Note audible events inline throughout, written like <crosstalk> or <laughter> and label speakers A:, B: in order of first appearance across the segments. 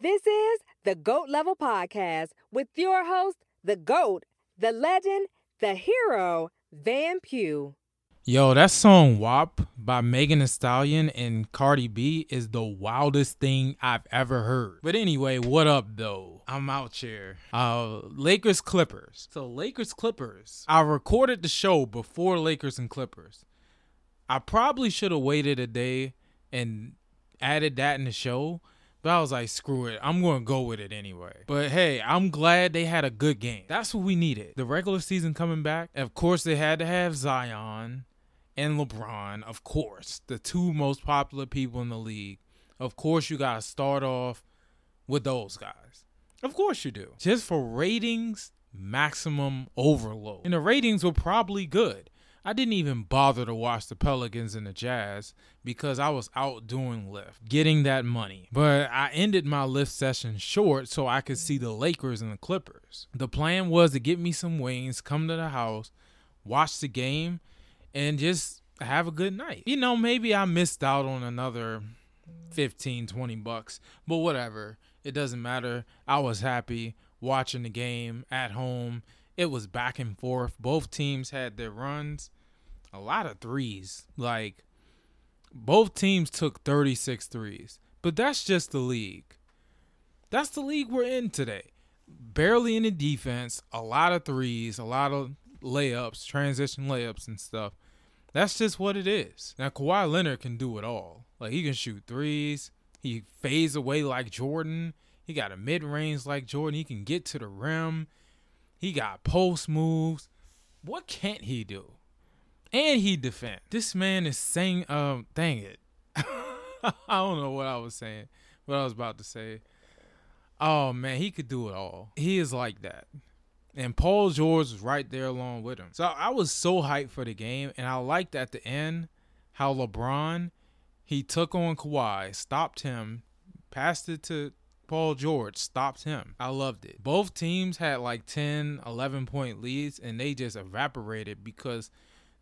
A: This is the GOAT Level Podcast with your host, the GOAT, the legend, the hero, Van Pugh.
B: Yo, that song WAP by Megan Thee Stallion and Cardi B is the wildest thing I've ever heard. But anyway, what up though? I'm out here. Uh Lakers Clippers. So Lakers Clippers. I recorded the show before Lakers and Clippers. I probably should have waited a day and added that in the show. But I was like, screw it. I'm going to go with it anyway. But hey, I'm glad they had a good game. That's what we needed. The regular season coming back. Of course, they had to have Zion and LeBron, of course, the two most popular people in the league. Of course, you got to start off with those guys. Of course, you do. Just for ratings, maximum overload. And the ratings were probably good. I didn't even bother to watch the Pelicans and the Jazz because I was out doing Lyft, getting that money. But I ended my Lyft session short so I could see the Lakers and the Clippers. The plan was to get me some wings, come to the house, watch the game, and just have a good night. You know, maybe I missed out on another 15, 20 bucks, but whatever. It doesn't matter. I was happy watching the game at home. It was back and forth. Both teams had their runs. A lot of threes. Like, both teams took 36 threes. But that's just the league. That's the league we're in today. Barely any defense, a lot of threes, a lot of layups, transition layups, and stuff. That's just what it is. Now Kawhi Leonard can do it all. Like he can shoot threes. He fades away like Jordan. He got a mid range like Jordan. He can get to the rim. He got post moves. What can't he do? And he defend. This man is saying, um, dang it. <laughs> I don't know what I was saying. What I was about to say. Oh man, he could do it all. He is like that and Paul George was right there along with him. So I was so hyped for the game, and I liked at the end how LeBron he took on Kawhi, stopped him, passed it to Paul George, stopped him. I loved it. Both teams had like 10, 11 point leads, and they just evaporated because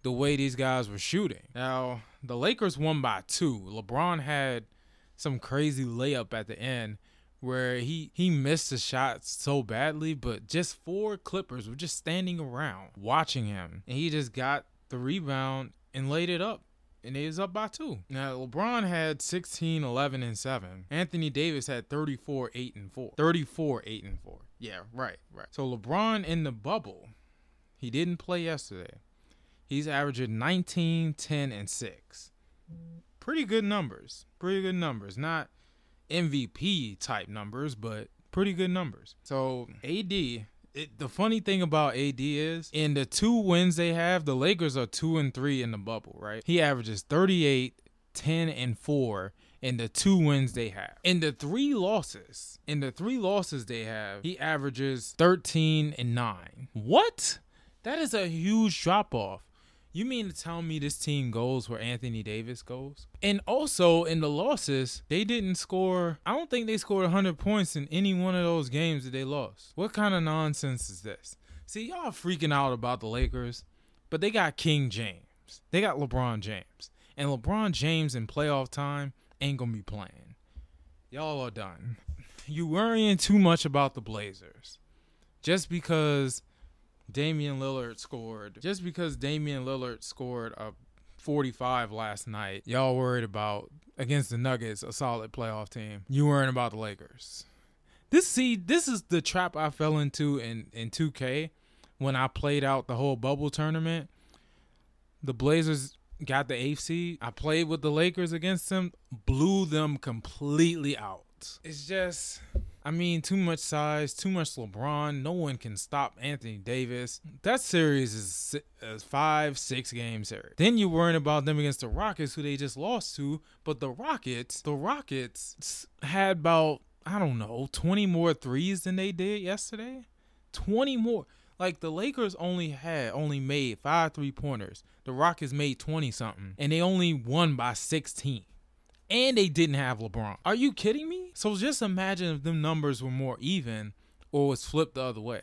B: the way these guys were shooting. Now, the Lakers won by two. LeBron had some crazy layup at the end where he he missed the shot so badly, but just four Clippers were just standing around watching him, and he just got the rebound and laid it up. And he was up by two. Now, LeBron had 16, 11, and 7. Anthony Davis had 34, 8, and 4. 34, 8, and 4. Yeah, right, right. So LeBron in the bubble, he didn't play yesterday. He's averaging 19, 10, and 6. Pretty good numbers. Pretty good numbers. Not MVP type numbers, but pretty good numbers. So AD, it, the funny thing about AD is in the two wins they have, the Lakers are two and three in the bubble, right? He averages 38, 10, and four in the two wins they have. In the three losses, in the three losses they have, he averages 13 and 9. What? That is a huge drop off. You mean to tell me this team goes where Anthony Davis goes? And also in the losses, they didn't score. I don't think they scored 100 points in any one of those games that they lost. What kind of nonsense is this? See, y'all freaking out about the Lakers, but they got King James. They got LeBron James. And LeBron James in playoff time ain't going to be playing. Y'all are done. <laughs> You worrying too much about the Blazers. Just because Damian Lillard scored. Just because Damian Lillard scored a 45 last night, y'all worried about against the Nuggets, a solid playoff team. You worrying about the Lakers. This see, this is the trap I fell into in in 2K when I played out the whole bubble tournament. The Blazers got the eighth seed. I played with the Lakers against them, blew them completely out. It's just I mean, too much size, too much LeBron. No one can stop Anthony Davis. That series is a five, six game series. Then you're worrying about them against the Rockets, who they just lost to. But the Rockets, the Rockets had about, I don't know, 20 more threes than they did yesterday. 20 more. Like the Lakers only had only made five three pointers. The Rockets made 20 something. And they only won by 16 and they didn't have LeBron. Are you kidding me? So just imagine if them numbers were more even or was flipped the other way.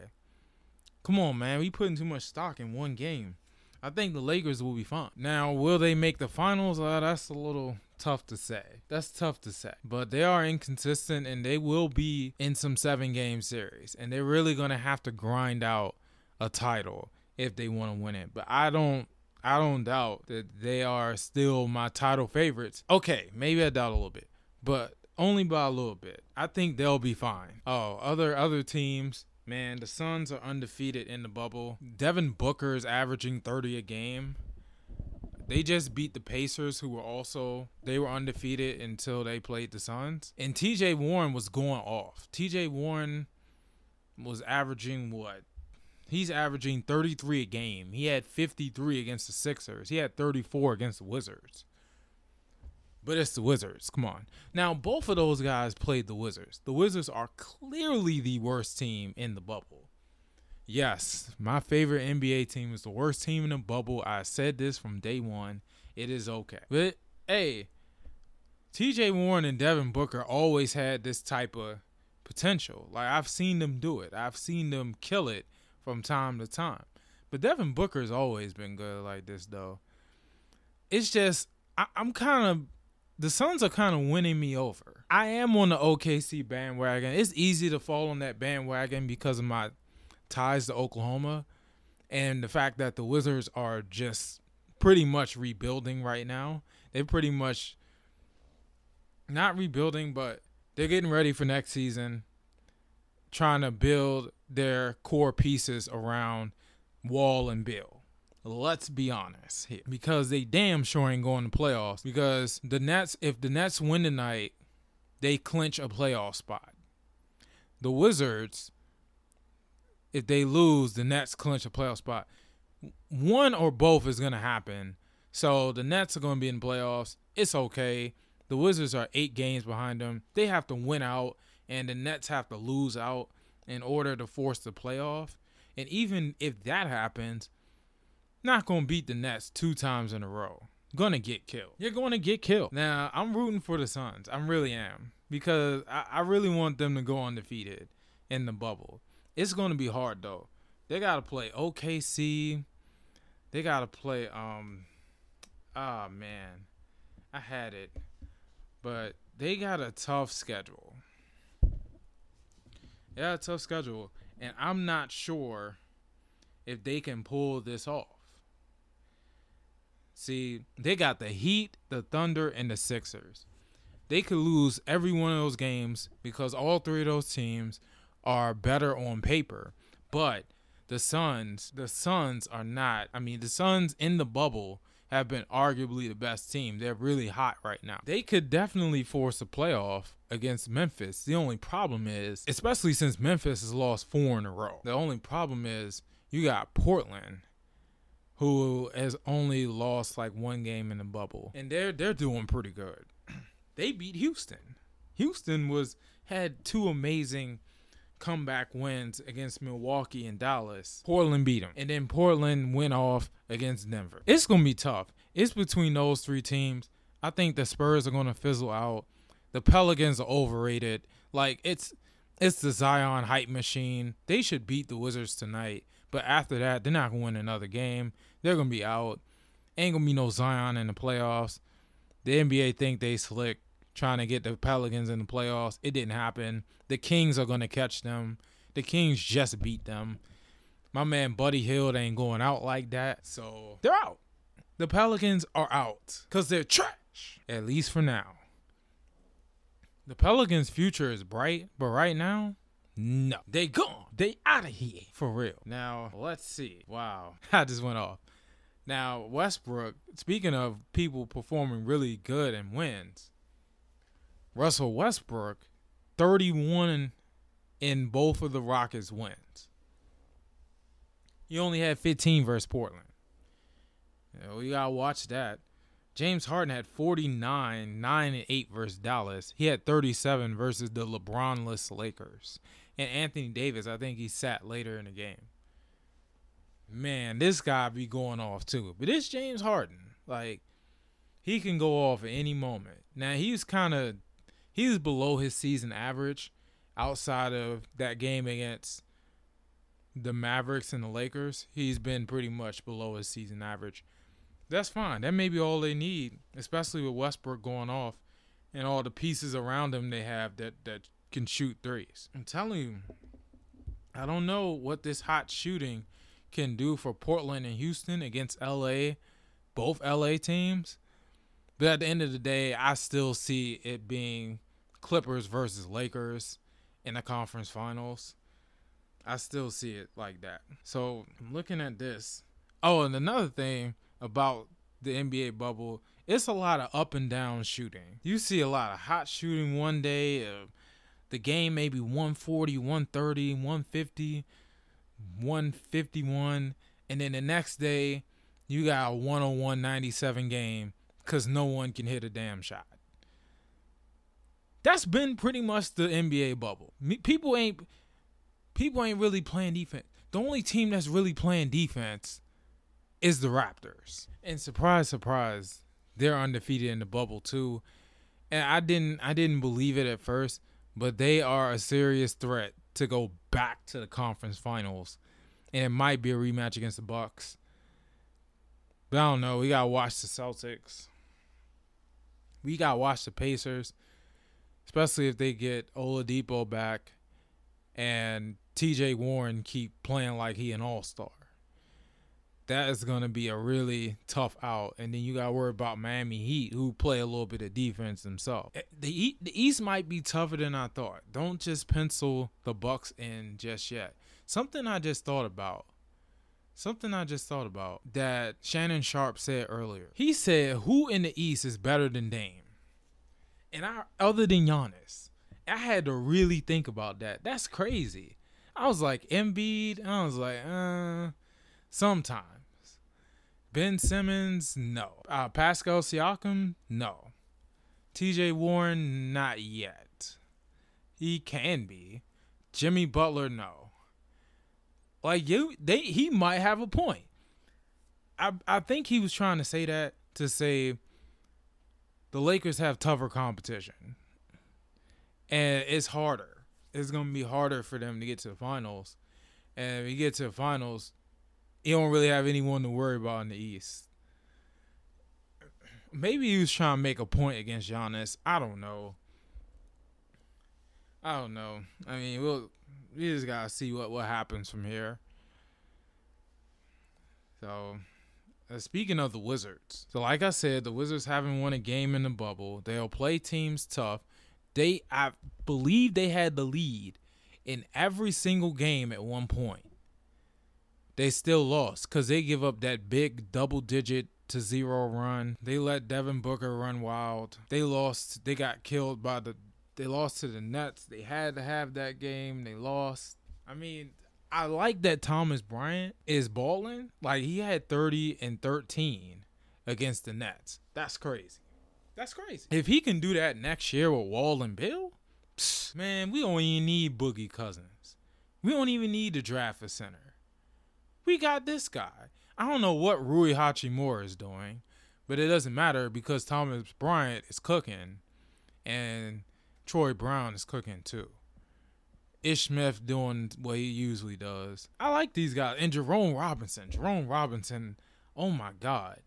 B: Come on, man. We putting too much stock in one game. I think the Lakers will be fine. Now, will they make the finals? Uh, that's a little tough to say. That's tough to say. But they are inconsistent and they will be in some seven game series. And they're really going to have to grind out a title if they want to win it. But I don't I don't doubt that they are still my title favorites. Okay, maybe I doubt a little bit. But only by a little bit. I think they'll be fine. Oh, other other teams, man, the Suns are undefeated in the bubble. Devin Booker is averaging 30 a game. They just beat the Pacers, who were also they were undefeated until they played the Suns. And T.J. Warren was going off. T.J. Warren was averaging what? He's averaging 33 a game. He had 53 against the Sixers. He had 34 against the Wizards. But it's the Wizards. Come on. Now, both of those guys played the Wizards. The Wizards are clearly the worst team in the bubble. Yes, my favorite NBA team is the worst team in the bubble. I said this from day one. It is okay. But hey, TJ Warren and Devin Booker always had this type of potential. Like I've seen them do it. I've seen them kill it from time to time. But Devin Booker's always been good like this though. It's just I, I'm kind of the Suns are kind of winning me over. I am on the OKC bandwagon. It's easy to fall on that bandwagon because of my ties to Oklahoma and the fact that the Wizards are just pretty much rebuilding right now. They're pretty much not rebuilding, but they're getting ready for next season, trying to build their core pieces around Wall and Beal. Let's be honest here. Because they damn sure ain't going to playoffs. Because the Nets, if the Nets win tonight, they clinch a playoff spot. The Wizards, if they lose, the Nets clinch a playoff spot. One or both is going to happen. So the Nets are going to be in the playoffs. It's okay. The Wizards are eight games behind them. They have to win out, and the Nets have to lose out in order to force the playoff. And even if that happens, not gonna beat the Nets two times in a row. Gonna get killed. You're gonna get killed. Now I'm rooting for the Suns. I really am because I, I really want them to go undefeated in the bubble. It's gonna be hard though. They gotta play OKC. They gotta play um. Ah oh, man, I had it, but they got a tough schedule. Yeah, tough schedule, and I'm not sure if they can pull this off. See, they got the Heat, the Thunder, and the Sixers. They could lose every one of those games because all three of those teams are better on paper. But the Suns, the Suns are not. I mean, the Suns in the bubble have been arguably the best team. They're really hot right now. They could definitely force a playoff against Memphis. The only problem is, especially since Memphis has lost four in a row, the only problem is you got Portland who has only lost like one game in the bubble, and they're they're doing pretty good. <clears throat> they beat Houston. Houston was had two amazing comeback wins against Milwaukee and Dallas. Portland beat them, and then Portland went off against Denver. It's gonna be tough. It's between those three teams. I think the Spurs are gonna fizzle out. The Pelicans are overrated. Like it's it's the Zion hype machine. They should beat the Wizards tonight. But after that, they're not gonna win another game. They're gonna be out. Ain't gonna be no Zion in the playoffs. The NBA think they slick trying to get the Pelicans in the playoffs. It didn't happen. The Kings are gonna catch them. The Kings just beat them. My man Buddy Hield ain't going out like that. So they're out. The Pelicans are out. Cause they're trash. At least for now. The Pelicans' future is bright, but right now, no. They gone. They out of here. For real. Now, let's see. Wow. <laughs> I just went off. Now, Westbrook, speaking of people performing really good and wins, Russell Westbrook, 31 in both of the Rockets' wins. He only had 15 versus Portland. Yeah, we got to watch that. James Harden had 49, 9 and 8 versus Dallas. He had 37 versus the LeBronless Lakers. And Anthony Davis, I think he sat later in the game. Man, this guy be going off too. But it's James Harden. Like he can go off at any moment. Now he's kind of he was below his season average outside of that game against the Mavericks and the Lakers, he's been pretty much below his season average. That's fine. That may be all they need, especially with Westbrook going off and all the pieces around him they have that that can shoot threes. I'm telling you, I don't know what this hot shooting can do for Portland and Houston against LA, both LA teams. But at the end of the day, I still see it being Clippers versus Lakers in the conference finals. I still see it like that. So I'm looking at this. Oh, and another thing about the NBA bubble, it's a lot of up and down shooting. You see a lot of hot shooting one day. Uh, the game maybe 140, 130, 150, 151. And then the next day, you got a 101 97 game because no one can hit a damn shot. That's been pretty much the NBA bubble. People ain't people ain't really playing defense. The only team that's really playing defense is the Raptors. And surprise, surprise, they're undefeated in the bubble too. And I didn't I didn't believe it at first, but they are a serious threat to go back to the conference finals. And it might be a rematch against the Bucks. But I don't know. We gotta watch the Celtics. We gotta watch the Pacers. Especially if they get Oladipo back and TJ Warren keep playing like he an all star. That is gonna be a really tough out, and then you gotta worry about Miami Heat, who play a little bit of defense themselves. Eh, the the East might be tougher than I thought. Don't just pencil the Bucks in just yet. Something I just thought about. Something I just thought about that Shannon Sharpe said earlier. He said, "Who in the East is better than Dame?" And I, other than Giannis, I had to really think about that. That's crazy. I was like Embiid. I was like, uh, sometimes. Ben Simmons, no. Uh, Pascal Siakam, no. T.J. Warren, not yet. He can be. Jimmy Butler, no. Like you, they he might have a point. I I think he was trying to say that to say the Lakers have tougher competition and it's harder. It's gonna be harder for them to get to the finals, and if you get to the finals, you don't really have anyone to worry about in the East. Maybe he was trying to make a point against Giannis. I don't know. I don't know. I mean, we'll we just gotta see what what happens from here. So, uh, speaking of the Wizards, so like I said, the Wizards haven't won a game in the bubble. They'll play teams tough. They I believe they had the lead in every single game at one point. They still lost because they give up that big double digit to zero run. They let Devin Booker run wild. They lost. They got killed by the. They lost to the Nets. They had to have that game. They lost. I mean, I like that Thomas Bryant is balling. Like he had 30 and 13 against the Nets. That's crazy. That's crazy. If he can do that next year with Wall and Beal, psh, man, we don't even need Boogie Cousins. We don't even need to draft a center. We got this guy. I don't know what Rui Hachimura is doing, but it doesn't matter because Thomas Bryant is cooking and Troy Brown is cooking too. Ish Smith doing what he usually does. I like these guys. And Jerome Robinson. Jerome Robinson, oh my God.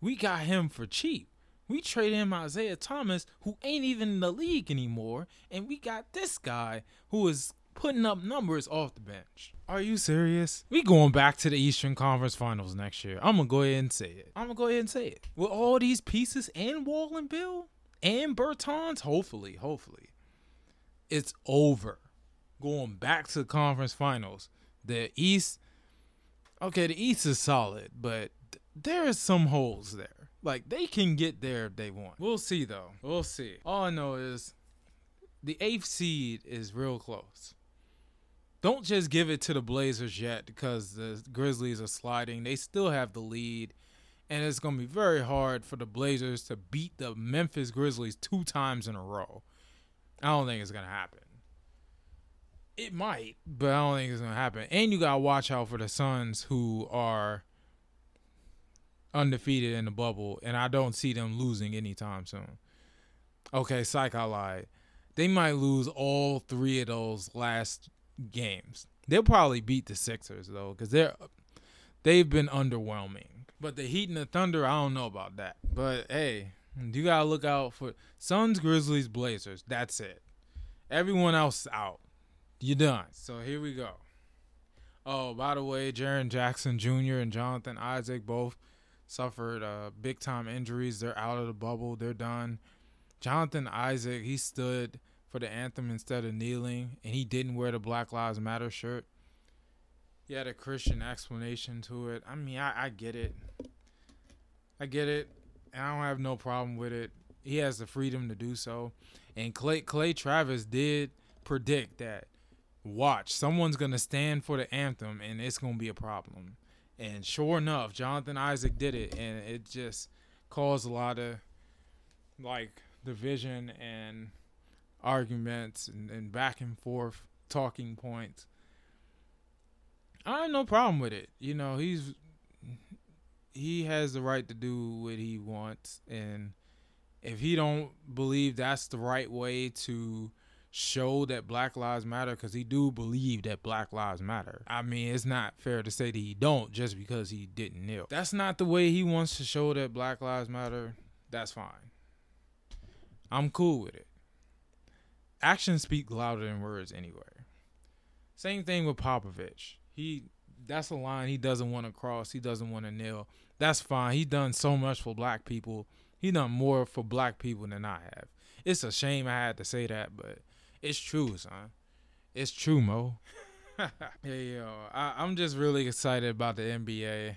B: We got him for cheap. We traded him Isaiah Thomas, who ain't even in the league anymore, and we got this guy who is putting up numbers off the bench. Are you serious? We going back to the Eastern Conference Finals next year. I'm gonna go ahead and say it. I'm gonna go ahead and say it. With all these pieces and Wall and Beal and Bertans, hopefully, hopefully, it's over. Going back to the conference finals. The East, okay, the East is solid, but there is some holes there. Like they can get there if they want. We'll see though. We'll see. All I know is the eighth seed is real close. Don't just give it to the Blazers yet because the Grizzlies are sliding. They still have the lead. And it's going to be very hard for the Blazers to beat the Memphis Grizzlies two times in a row. I don't think it's going to happen. It might, but I don't think it's going to happen. And you got to watch out for the Suns who are undefeated in the bubble, and I don't see them losing anytime soon. Okay, psych, I lied. They might lose all three of those last games. They'll probably beat the Sixers though, because they're they've been underwhelming. But the Heat and the Thunder, I don't know about that. But hey, you gotta look out for Suns, Grizzlies, Blazers. That's it. Everyone else out. You're done. So here we go. Oh, by the way, Jaren Jackson Jr. and Jonathan Isaac both suffered uh, big time injuries. They're out of the bubble. They're done. Jonathan Isaac, he stood for the anthem instead of kneeling, and he didn't wear the Black Lives Matter shirt. He had a Christian explanation to it. I mean, I, I get it. I get it. And I don't have no problem with it. He has the freedom to do so. And Clay Clay Travis did predict that watch, someone's gonna stand for the anthem and it's gonna be a problem. And sure enough, Jonathan Isaac did it and it just caused a lot of like division and arguments and, and back and forth talking points. I have no problem with it. You know, he's he has the right to do what he wants. And if he don't believe that's the right way to show that black lives matter because he do believe that black lives matter. I mean it's not fair to say that he don't just because he didn't kneel. That's not the way he wants to show that black lives matter. That's fine. I'm cool with it actions speak louder than words anyway same thing with popovich he that's a line he doesn't want to cross he doesn't want to kneel that's fine he done so much for black people he done more for black people than i have it's a shame i had to say that but it's true, son. It's true, Mo. <laughs> yeah, yo, I, I'm just really excited about the NBA.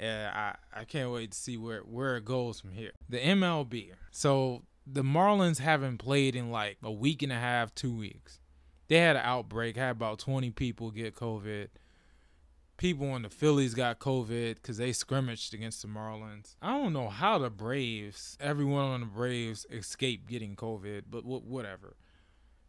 B: Yeah, I, I can't wait to see where, where it goes from here. The MLB. So the Marlins haven't played in like a week and a half, two weeks. They had an outbreak, had about 20 people get COVID. People in the Phillies got COVID because they scrimmaged against the Marlins. I don't know how the Braves, everyone on the Braves escaped getting COVID, but whatever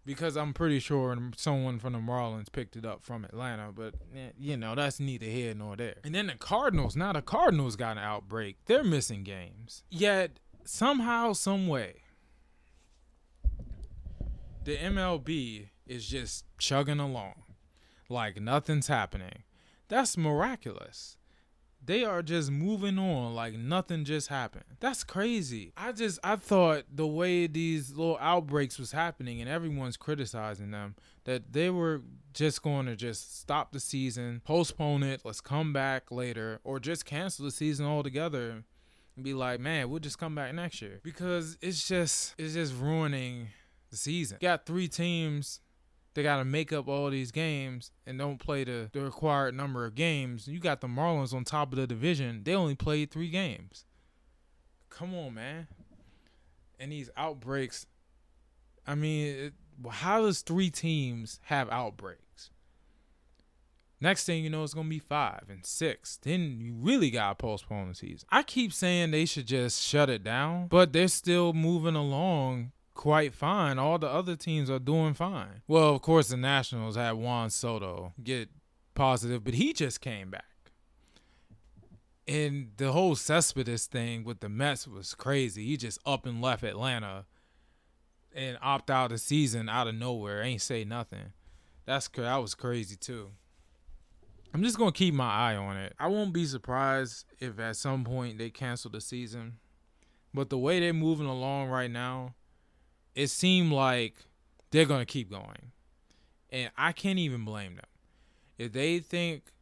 B: because I'm pretty sure someone from the Marlins picked it up from Atlanta, but eh, you know that's neither here nor there. And then the Cardinals. Now the Cardinals got an outbreak. They're missing games. Yet somehow, some way, the MLB is just chugging along like nothing's happening. That's miraculous they are just moving on like nothing just happened. That's crazy. I just I thought the way these little outbreaks was happening and everyone's criticizing them that they were just going to just stop the season, postpone it, let's come back later or just cancel the season altogether and be like, "Man, we'll just come back next year." Because it's just it's just ruining the season. Got 3 teams they got to make up all these games and don't play the, the required number of games. You got the Marlins on top of the division. They only played three games. Come on, man. And these outbreaks. I mean, it, how does three teams have outbreaks? Next thing you know, it's gonna be five and six. Then you really gotta postpone the season. I keep saying they should just shut it down, but they're still moving along quite fine. All the other teams are doing fine. Well, of course, the Nationals had Juan Soto get positive, but he just came back. And the whole Cespedes thing with the Mets was crazy. He just up and left Atlanta and opt out the season out of nowhere. Ain't say nothing. That's that was crazy too. I'm just gonna keep my eye on it. I won't be surprised if at some point they cancel the season. But the way they're moving along right now, it seemed like they're going to keep going. And I can't even blame them. If they think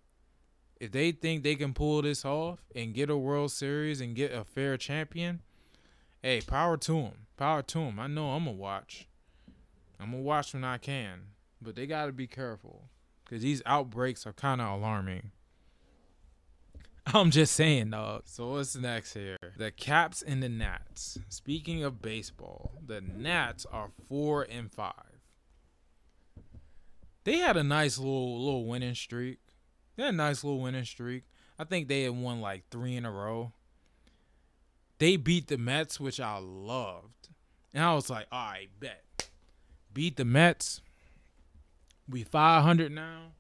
B: if they think they can pull this off and get a World Series and get a fair champion, hey, power to them. Power to them. I know I'm going to watch. I'm going to watch when I can. But they got to be careful because these outbreaks are kind of alarming. <laughs> I'm just saying, dog. So what's next here? The Caps and the Nats. Speaking of baseball, the Nats are four and five. They had a nice little little winning streak. They had a nice little winning streak. I think they had won like three in a row. They beat the Mets, which I loved. And I was like, all right, bet. Beat the Mets. We 500 now.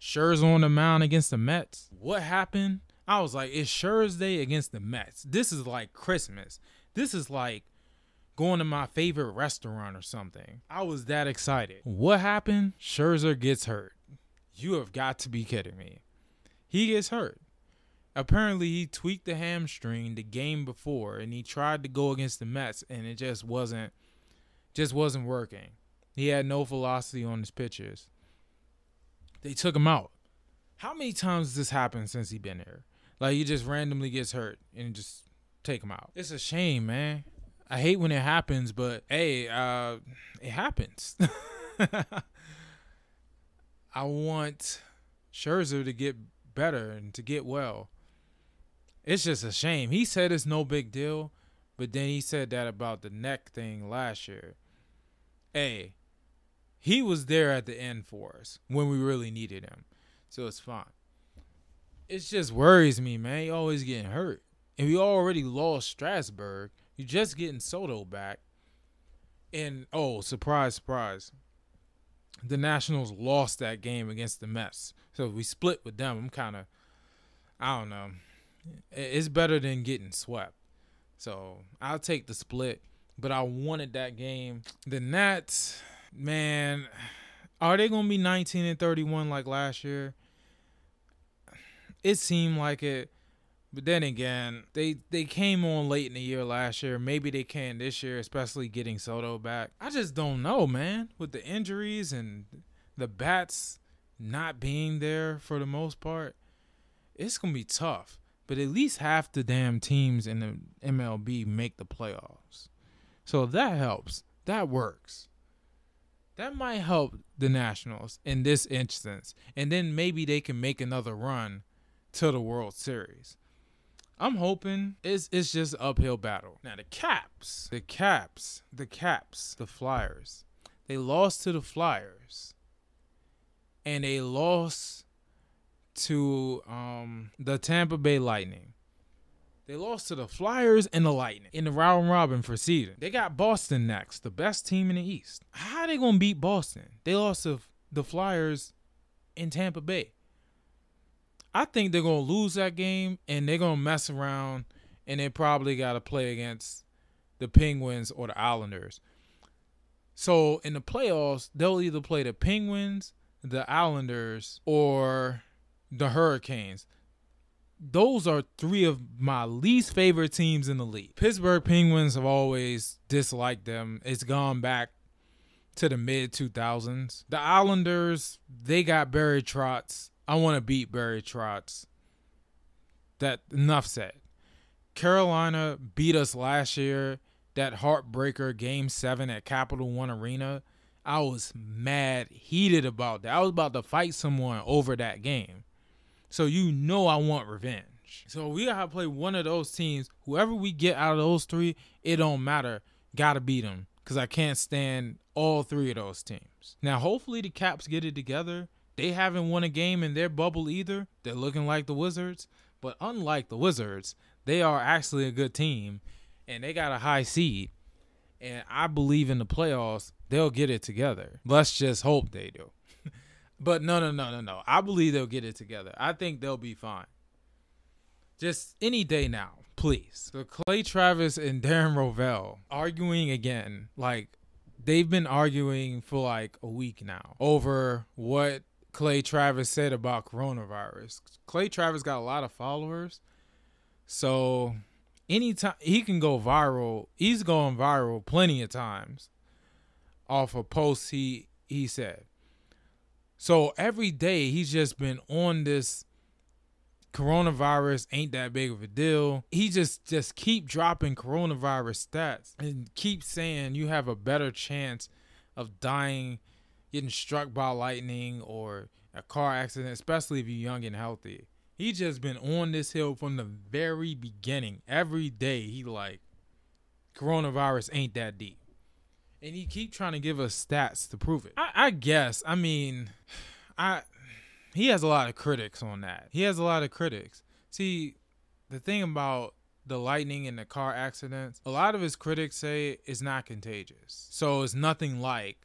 B: Scherzer on the mound against the Mets. What happened? I was like, it's Thursday against the Mets. This is like Christmas. This is like going to my favorite restaurant or something. I was that excited. What happened? Scherzer gets hurt. You have got to be kidding me. He gets hurt. Apparently, he tweaked the hamstring the game before, and he tried to go against the Mets, and it just wasn't, just wasn't working. He had no velocity on his pitches. They took him out. How many times has this happened since he been here? Like he just randomly gets hurt and just take him out. It's a shame, man. I hate when it happens, but hey, uh, it happens. <laughs> I want Scherzer to get better and to get well. It's just a shame. He said it's no big deal, but then he said that about the neck thing last year. Hey, he was there at the end for us when we really needed him. So it's fine. It just worries me, man. He always getting hurt. And we already lost Strasburg. You're just getting Soto back. And oh, surprise, surprise the Nationals lost that game against the Mets. So we split with them. I'm kind of, I don't know. It's better than getting swept. So I'll take the split. But I wanted that game. The Nats, man, are they to be 19 and 31 like last year? It seemed like it. But then again, they they came on late in the year last year. Maybe they can this year, especially getting Soto back. I just don't know, man. With the injuries and the bats not being there for the most part, it's gonna be tough. But at least half the damn teams in the MLB make the playoffs. So that helps. That works. That might help the Nationals in this instance. And then maybe they can make another run to the World Series. I'm hoping it's it's just uphill battle. Now the Caps, the Caps, the Caps, the Flyers. They lost to the Flyers. And they lost to um the Tampa Bay Lightning. They lost to the Flyers and the Lightning in the round robin for seeding. They got Boston next, the best team in the East. How are they gonna beat Boston? They lost to the Flyers in Tampa Bay. I think they're gonna lose that game and they're gonna mess around and they probably gotta play against the Penguins or the Islanders. So in the playoffs, they'll either play the Penguins, the Islanders, or the Hurricanes. Those are three of my least favorite teams in the league. Pittsburgh Penguins have always disliked them. It's gone back to the mid 2000s. The Islanders, they got Barry Trotz I want to beat Barry Trotz. That enough said. Carolina beat us last year. That heartbreaker game seven at Capital One Arena. I was mad, heated about that. I was about to fight someone over that game. So you know I want revenge. So we gotta play one of those teams. Whoever we get out of those three, it don't matter. Gotta beat them. Cause I can't stand all three of those teams. Now hopefully the Caps get it together they haven't won a game in their bubble either. They're looking like the Wizards. But unlike the Wizards, they are actually a good team and they got a high seed. And I believe in the playoffs, they'll get it together. Let's just hope they do. <laughs> but no, no, no, no, no. I believe they'll get it together. I think they'll be fine. Just any day now, please. So Clay Travis and Darren Rovell arguing again. Like they've been arguing for like a week now over what Clay Travis said about coronavirus. Clay Travis got a lot of followers. So anytime he can go viral, he's going viral plenty of times off of posts he he said. So every day he's just been on this coronavirus ain't that big of a deal. He just just keep dropping coronavirus stats and keep saying you have a better chance of dying getting struck by lightning or a car accident, especially if you're young and healthy. He just been on this hill from the very beginning. Every day he like coronavirus ain't that deep. And he keep trying to give us stats to prove it. I, I guess. I mean, I he has a lot of critics on that. He has a lot of critics. See, the thing about the lightning and the car accidents, a lot of his critics say it's not contagious. So it's nothing like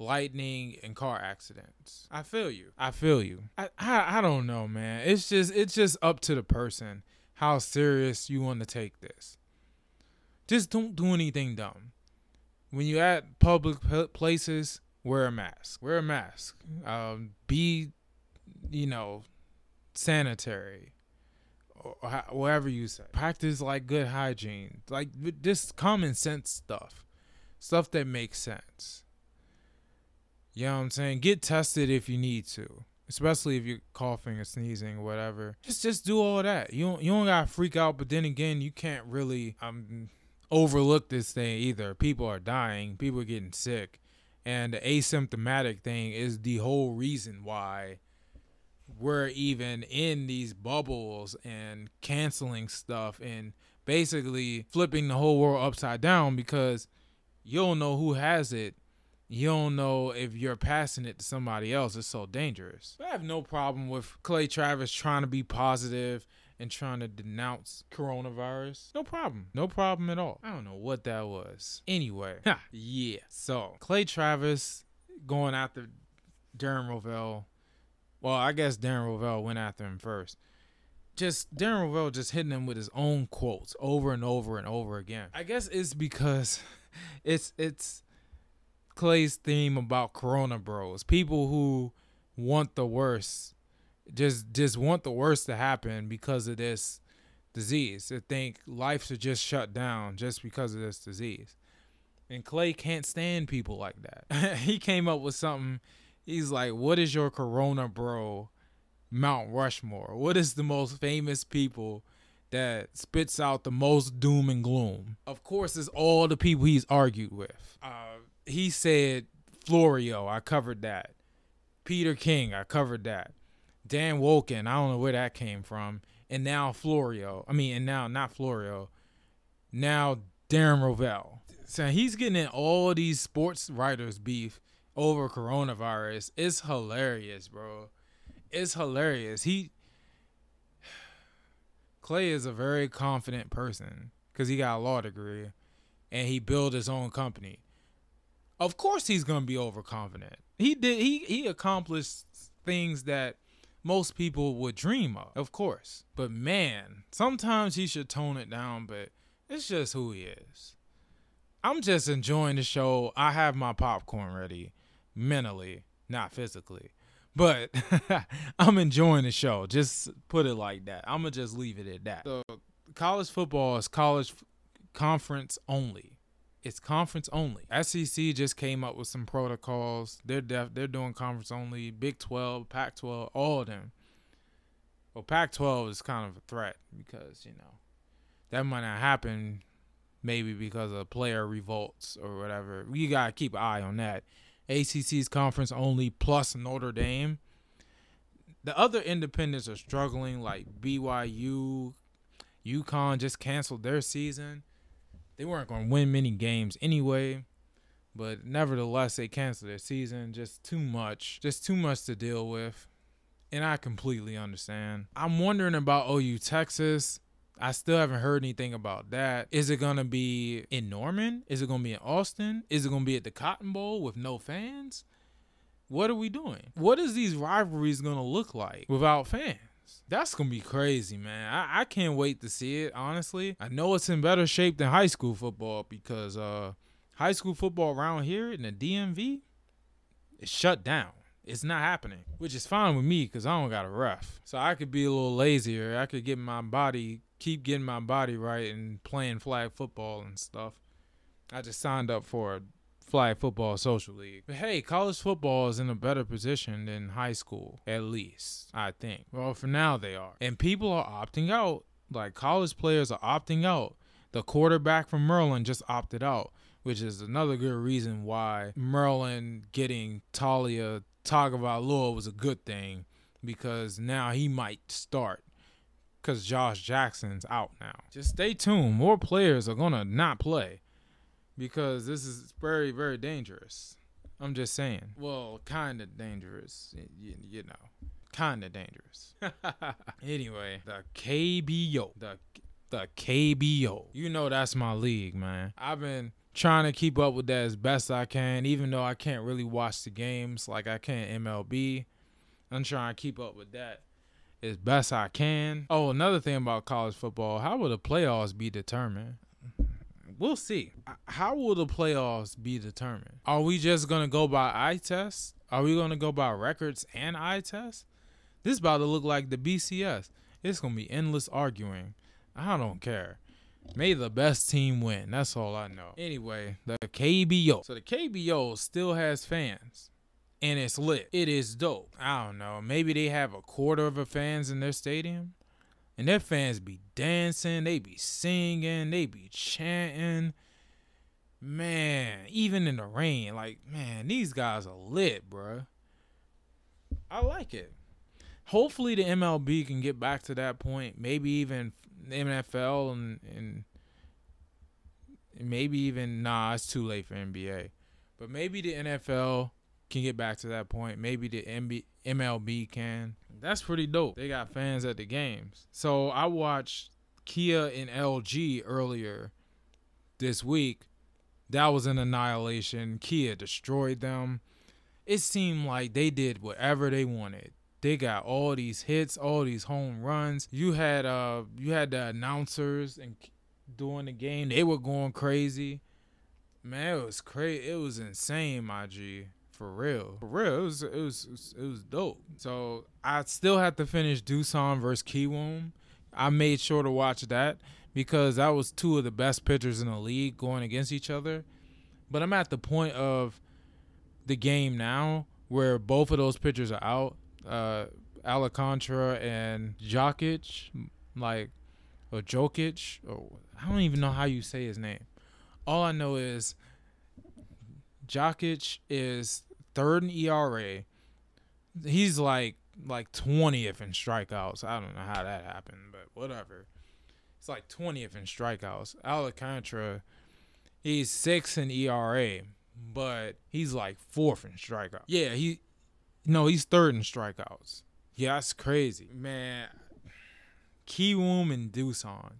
B: lightning and car accidents. I feel you. I feel you. I, I I don't know, man. It's just it's just up to the person how serious you want to take this. Just don't do anything dumb. When you're at public places, wear a mask. Wear a mask. Um, be you know, sanitary or whatever you say. Practice like good hygiene, like just common sense stuff, stuff that makes sense. You know what I'm saying? Get tested if you need to, especially if you're coughing or sneezing or whatever. Just just do all that. You don't you don't gotta freak out, but then again, you can't really um overlook this thing either. People are dying, people are getting sick, and the asymptomatic thing is the whole reason why we're even in these bubbles and canceling stuff and basically flipping the whole world upside down because you don't know who has it. You don't know if you're passing it to somebody else. It's so dangerous. I have no problem with Clay Travis trying to be positive and trying to denounce coronavirus. No problem. No problem at all. I don't know what that was. Anyway, <laughs> yeah. So Clay Travis going after Darren Rovell well, I guess Darren Rovell went after him first. Just Darren Rovell just hitting him with his own quotes over and over and over again. I guess it's because <laughs> it's it's Clay's theme about Corona Bros. People who want the worst, just just want the worst to happen because of this disease. They think life should just shut down just because of this disease. And Clay can't stand people like that. <laughs> he came up with something He's like, what is your Corona bro Mount Rushmore? What is the most famous people that spits out the most doom and gloom? Of course, it's all the people he's argued with. Uh, he said Florio, I covered that. Peter King, I covered that. Dan Wolken, I don't know where that came from. And now Florio. I mean, and now not Florio. Now Darren Rovell. So he's getting in all these sports writers beef over coronavirus. It's hilarious, bro. It's hilarious. He Clay is a very confident person because he got a law degree and he built his own company. Of course he's gonna be overconfident. He did he he accomplished things that most people would dream of, of course. But man, sometimes he should tone it down, but it's just who he is. I'm just enjoying the show. I have my popcorn ready mentally, not physically. But <laughs> I'm enjoying the show. Just put it like that. I'm gonna just leave it at that. So college football is college f- conference only. It's conference only. SEC just came up with some protocols. They're def- they're doing conference only. Big 12, Pac 12, all of them. Well, Pac 12 is kind of a threat because, you know, that might not happen maybe because of player revolts or whatever. You got to keep an eye on that. ACC's conference only plus Notre Dame. The other independents are struggling, like BYU, UConn just canceled their season. They weren't going to win many games anyway, but nevertheless, they canceled their season. Just too much, just too much to deal with. And I completely understand. I'm wondering about OU Texas. I still haven't heard anything about that. Is it gonna be in Norman? Is it gonna be in Austin? Is it gonna be at the Cotton Bowl with no fans? What are we doing? What is these rivalries gonna look like without fans? That's gonna be crazy, man. I, I can't wait to see it, honestly. I know it's in better shape than high school football because uh high school football around here in the DMV is shut down. It's not happening, which is fine with me because I don't got a ref. So I could be a little lazier. I could get my body keep getting my body right and playing flag football and stuff. I just signed up for a flag football social league. But hey, college football is in a better position than high school, at least, I think. Well, for now they are. And people are opting out. Like college players are opting out. The quarterback from Maryland just opted out, which is another good reason why Maryland getting Taulia Tagovailoa was a good thing because now he might start because Josh Jackson's out now. Just stay tuned. More players are going to not play because this is very, very dangerous. I'm just saying. Well, kind of dangerous, you, you know. Kind of dangerous. <laughs> anyway, the KBO. The the KBO. You know that's my league, man. I've been trying to keep up with that as best I can, even though I can't really watch the games like I can MLB. I'm trying to keep up with that as best I can. Oh, another thing about college football, how will the playoffs be determined? We'll see. How will the playoffs be determined? Are we just gonna go by eye test? Are we gonna go by records and eye test? This about to look like the BCS. It's gonna be endless arguing. I don't care. May the best team win. That's all I know. Anyway, the KBO. So the KBO still has fans. And it's lit. It is dope. I don't know. Maybe they have a quarter of the fans in their stadium. And their fans be dancing, they be singing, they be chanting. Man, even in the rain, like, man, these guys are lit, bruh. I like it. Hopefully the MLB can get back to that point. Maybe even the NFL and, and maybe even nah, it's too late for NBA. But maybe the NFL can get back to that point. Maybe the MB, MLB can. That's pretty dope. They got fans at the games. So I watched Kia and LG earlier this week. That was an annihilation. Kia destroyed them. It seemed like they did whatever they wanted. They got all these hits, all these home runs. You had uh you had the announcers and during the game, they were going crazy. Man, it was crazy. It was insane, my G. For real, for real, it was it was it was dope. So I still have to finish Doosan versus Kiwoom. I made sure to watch that because that was two of the best pitchers in the league going against each other. But I'm at the point of the game now where both of those pitchers are out. Uh, Alcantara and Jokisch, like or Jokisch, or I don't even know how you say his name. All I know is Jokisch is third in ERA. He's like like 20th in strikeouts. I don't know how that happened, but whatever. It's like 20th in strikeouts. Alcantara, he's sixth in ERA, but he's like fourth in strikeouts. Yeah, he no, he's third in strikeouts. Yeah, that's crazy. Man, Kiwoom and Doosan.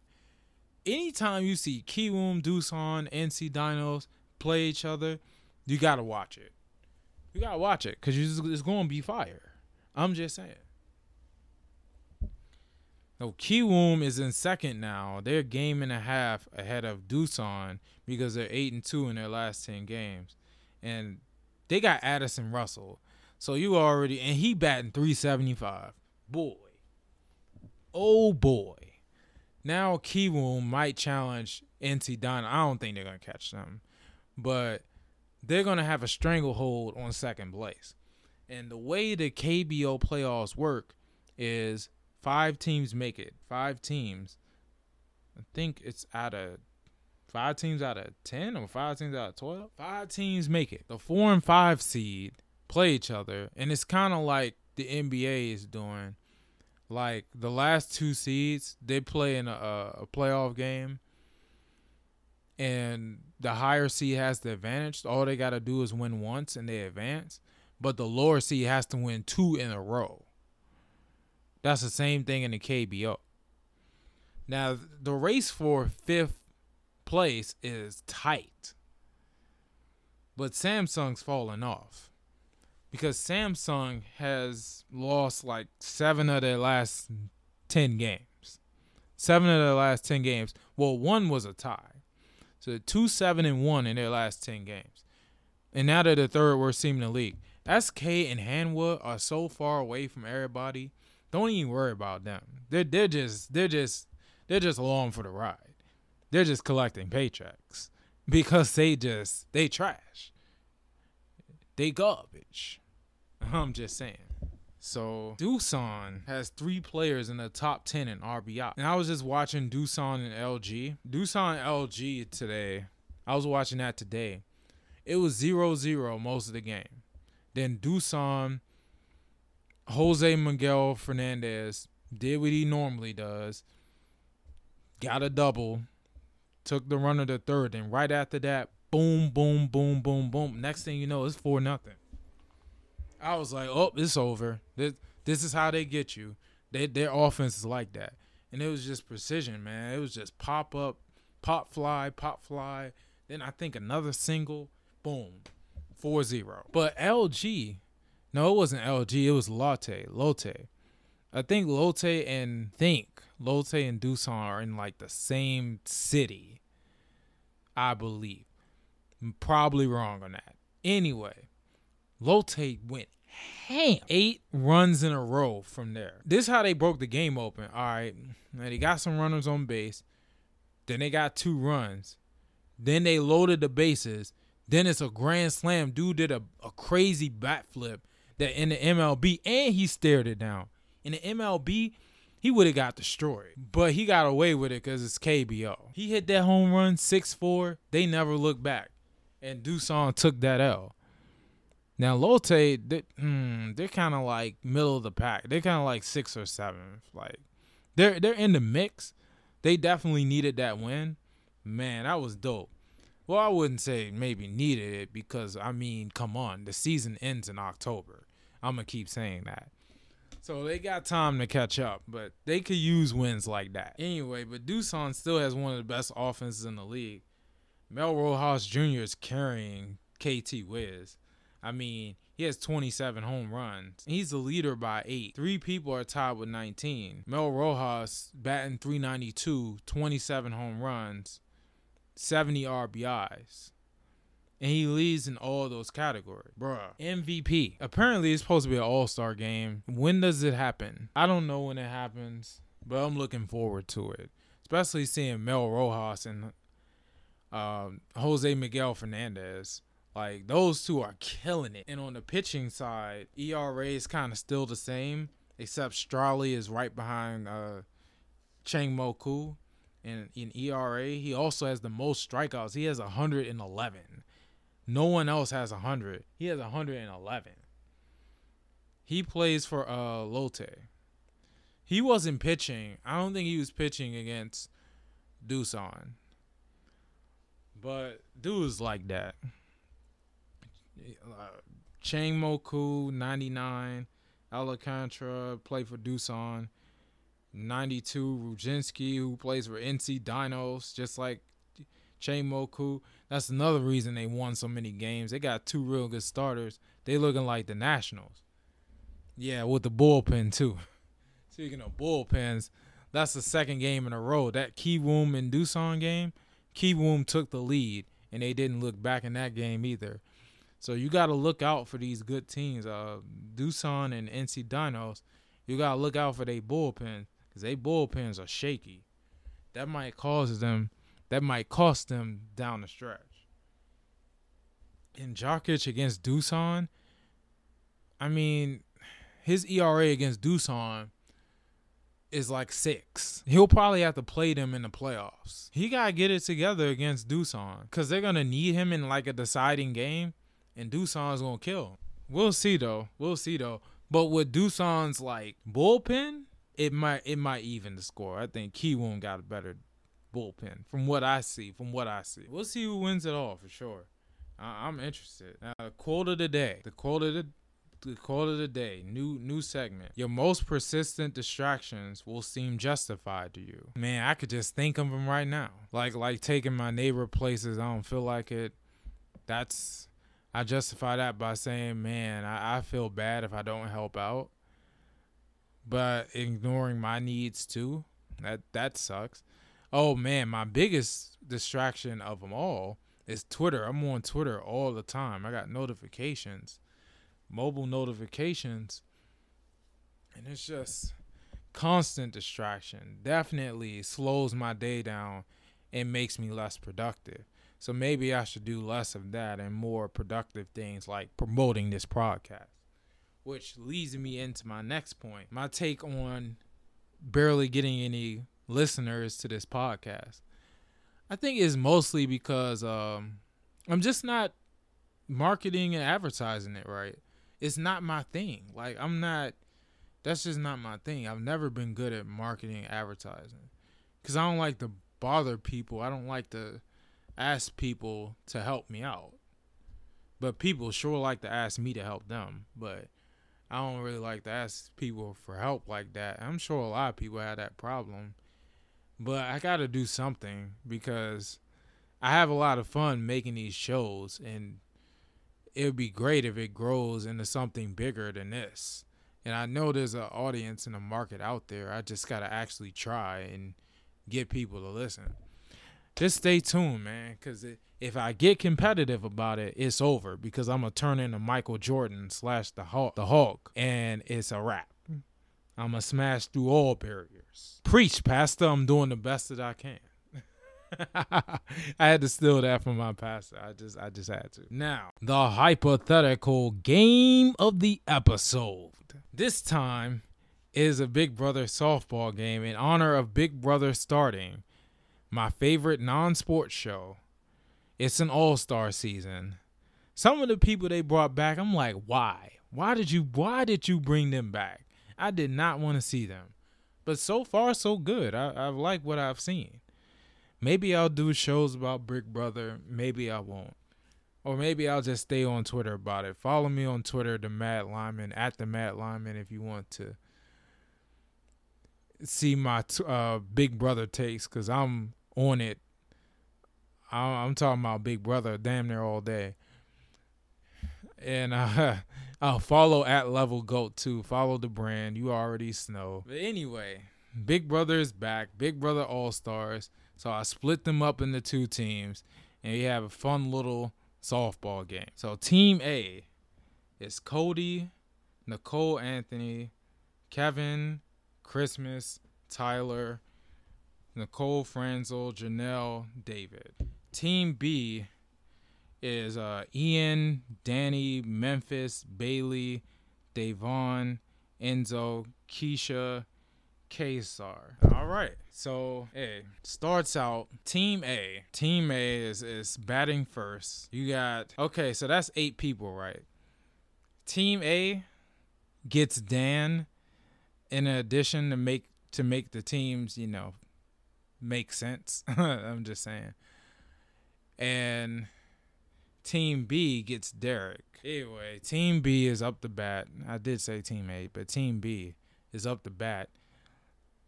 B: Anytime you see Kiwoom, Doosan, NC Dinos play each other, you gotta watch it. You gotta watch it because it's to be fire. I'm just saying. No, Kiwoom is in second now. They're game and a half ahead of Doosan because they're eight and two in their last ten games, and they got Addison Russell. So you already and he batting 375. Boy. Oh boy. Now Kiwoom might challenge NC Dino. I don't think they're gonna catch them. But they're going to have a stranglehold on second place. And the way the KBO playoffs work is five teams make it. Five teams. I think it's out of five teams out of 10 or five teams out of 12. Five teams make it. The four and five seed play each other. And it's kind of like the NBA is doing. Like the last two seeds, they play in a, a playoff game. And the higher seed has the advantage. All they got to do is win once and they advance. But the lower seed has to win two in a row. That's the same thing in the KBO. Now, the race for fifth place is tight. But Samsung's falling off. Because Samsung has lost like seven of their last 10 games. Seven of their last 10 games. Well, one was a tie. So two seven and one in their last ten games, and now they're the third worst team in the league. SK and Hanwha are so far away from everybody. Don't even worry about them. They're they're just they're just they're just along for the ride. They're just collecting paychecks <laughs> because they just they trash. They garbage. <laughs> I'm just saying. So Doosan has three players in the top 10 in RBI. And I was just watching Doosan and LG. Doosan LG today. I was watching that today. It was 0-0 most of the game. Then Doosan, Jose Miguel Fernandez did what he normally does. Got a double. Took the runner to third. And right after that, boom, boom, boom, boom, boom. Next thing you know, it's 4 nothing. I was like, oh, it's over. This this is how they get you. They, their offense is like that, and it was just precision, man. It was just pop up, pop fly, pop fly. Then I think another single, boom, 4-0. But LG, no, it wasn't LG. It was Lotte. Lotte. I think Lotte and think Lotte and Doosan are in like the same city. I believe. I'm probably wrong on that. Anyway, Lotte went ham. Eight runs in a row from there. This is how they broke the game open. All right. Now they got some runners on base. Then they got two runs. Then they loaded the bases. Then it's a grand slam. Dude did a, a crazy bat flip that in the MLB and he stared it down. In the MLB, he would have got destroyed. But he got away with it because it's KBO. He hit that home run 6 4. They never looked back. And Doosan took that L. Now Lotte, they, hmm, they're kind of like middle of the pack. They're kind of like six or seven. Like they're they're in the mix. They definitely needed that win. Man, that was dope. Well, I wouldn't say maybe needed it because I mean, come on, the season ends in October. I'm gonna keep saying that. So they got time to catch up, but they could use wins like that. Anyway, but Doosan still has one of the best offenses in the league. Mel Rojas Jr. is carrying KT Wiz. I mean, he has 27 home runs. He's the leader by eight. Three people are tied with 19. Mel Rojas batting 392, 27 home runs, 70 RBIs. And he leads in all those categories. Bruh. MVP. Apparently, it's supposed to be an all star game. When does it happen? I don't know when it happens, but I'm looking forward to it. Especially seeing Mel Rojas and um, Jose Miguel Fernandez. Like those two are killing it. And on the pitching side, ERA is kind of still the same, except Straily is right behind uh, Chang Mo Koo. And in ERA, he also has the most strikeouts. He has 111. No one else has 100. He has 111. He plays for uh Lotte. He wasn't pitching. I don't think he was pitching against Doosan. But dudes like that. Uh, Chang Mo Koo, 99. Alcantara, play for Doosan. 92, Rucinski, who plays for NC Dinos, just like Chang Mo Koo. That's another reason they won so many games. They got two real good starters. They looking like the Nationals. Yeah, with the bullpen too. <laughs> Speaking of bullpens, that's the second game in a row. That Kiwoom and Doosan game, Kiwoom took the lead, and they didn't look back in that game either. So you got to look out for these good teams. Uh, Doosan and NC Dinos, you got to look out for their bullpen because their bullpens are shaky. That might cause them, that might cost them down the stretch. And Jokisch against Doosan, I mean, his ERA against Doosan is like six. He'll probably have to play them in the playoffs. He gotta get it together against Doosan because they're gonna need him in like a deciding game and Doosan's gonna kill. We'll see though. We'll see though. But with Doosan's like bullpen, it might it might even the score. I think Kiwoom got a better bullpen from what I see. From what I see, we'll see who wins it all for sure. I, am interested. Now, the quote of the day. The quote of the the quote of the day. New new segment. Your most persistent distractions will seem justified to you. Man, I could just think of them right now. Like like taking my neighbor places. I don't feel like it. That's I justify that by saying, man, I, I feel bad if I don't help out. But ignoring my needs too, that that sucks. Oh man, my biggest distraction of them all is Twitter. I'm on Twitter all the time. I got notifications, mobile notifications, and it's just constant distraction. Definitely slows my day down and makes me less productive. So maybe I should do less of that and more productive things like promoting this podcast. Which leads me into my next point. My take on barely getting any listeners to this podcast. I think is mostly because um, I'm just not marketing and advertising it right. It's not my thing. Like I'm not. That's just not my thing. I've never been good at marketing advertising because I don't like to bother people. I don't like to ask people to help me out. But people sure like to ask me to help them. But I don't really like to ask people for help like that. I'm sure a lot of people have that problem. But I got to do something because I have a lot of fun making these shows and it would be great if it grows into something bigger than this. And I know there's an audience and a market out there. I just got to actually try and get people to listen. Just stay tuned, man, because if I get competitive about it, it's over because I'm gonna turn into Michael Jordan slash the Hulk, the Hulk, and it's a wrap. I'm gonna smash through all barriers. Preach, Pastor. I'm doing the best that I can. <laughs> I had to steal that from my pastor. I just I just had to. Now, the hypothetical game of the episode. This time is a Big Brother softball game in honor of Big Brother starting my favorite non-sports show. It's an all-star season. Some of the people they brought back, I'm like, why? Why did you why did you bring them back? I did not want to see them. But so far so good. I, I've liked what I've seen. Maybe I'll do shows about Big Brother. Maybe I won't. Or maybe I'll just stay on Twitter about it. Follow me on Twitter, the Matt Lyman, at the Matt Lyman, if you want to see my uh, Big Brother takes, because I'm on it. I'm talking about Big Brother damn near all day. And <laughs> uh, I'll follow at Level Goat too. Follow the brand. You already know. But anyway, Big Brother is back. Big Brother All Stars. So I split them up into two teams, and we have a fun little softball game. So Team A is Cody, Nicole Anthony, Kevin, Christmas, Tyler, Nicole Franzel, Janelle, David. Team B is uh, Ian, Dani, Memphis, Bayleigh, Da'Vonne, Enzo, Keesha, Kaysar. All right. So, hey, starts out Team A. Team A is, is batting first. You got, okay, so that's eight people, right? Team A gets Dan in addition to make to make the teams, you know, make sense. <laughs> I'm just saying. And Team B gets Derrick. Anyway, Team B is up the bat. I did say Team A, but Team B is up the bat.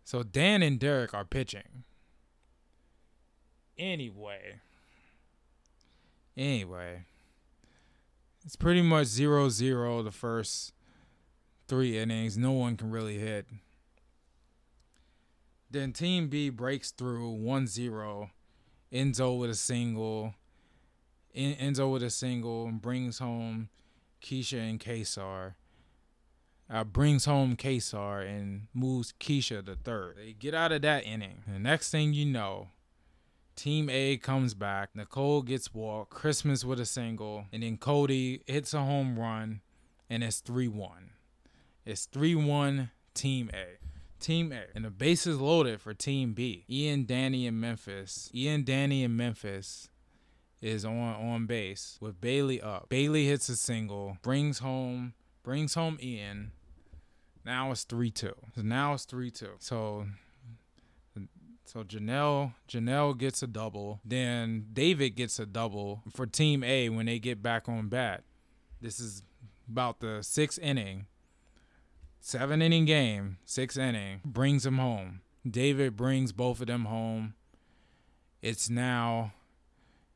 B: So Dan and Derek are pitching. Anyway. Anyway. It's pretty much 0 0 the first three innings. No one can really hit. Then Team B breaks through 1 0. Enzo with a single. Enzo with a single and brings home Keesha and Kaysar uh, brings home Kaysar and moves Keesha to third. They get out of that inning. The next thing you know, Team A comes back. Nicole gets walked. Christmas with a single. And then Cody hits a home run. And it's 3 1. It's 3 1 Team A. Team A. And the bases loaded for Team B. Ian, Dani, and Memphis. Ian, Dani, and Memphis is on on base with Bayleigh up. Bayleigh hits a single, brings home brings home Ian. Now it's three two. So now it's three two. So so Janelle Janelle gets a double. Then David gets a double for Team A when they get back on bat. This is about the sixth inning. Seven inning game, six inning, brings them home. David brings both of them home. It's now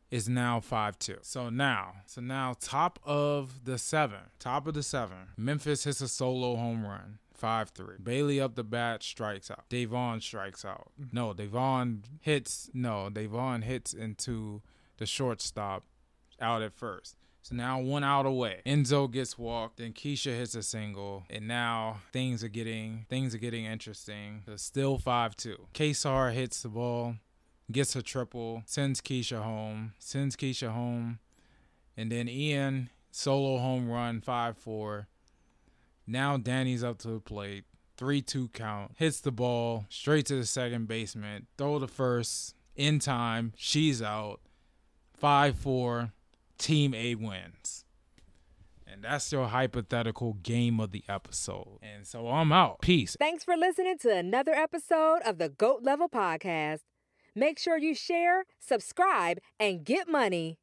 B: is now 5-2. So now, so now top of the seven, top of the seven. Memphis hits a solo home run. 5-3. Bayleigh up the bat strikes out. Da'Vonne strikes out. No, Da'Vonne hits no, Da'Vonne hits into the shortstop out at first. So now one out away. Enzo gets walked, then Keesha hits a single, and now things are getting things are getting interesting. It's still 5-2. Kaysar hits the ball gets a triple, sends Keesha home, sends Keesha home, and then Ian solo home run, 5 4. Now Dani's up to the plate, 3 2 count, hits the ball straight to the second basement, throw the first in time, she's out, 5 4, Team A wins. And that's your hypothetical game of the episode. And so I'm out. Peace.
A: Thanks for listening to another episode of the GOAT Level Podcast. Make sure you share, subscribe, and get money.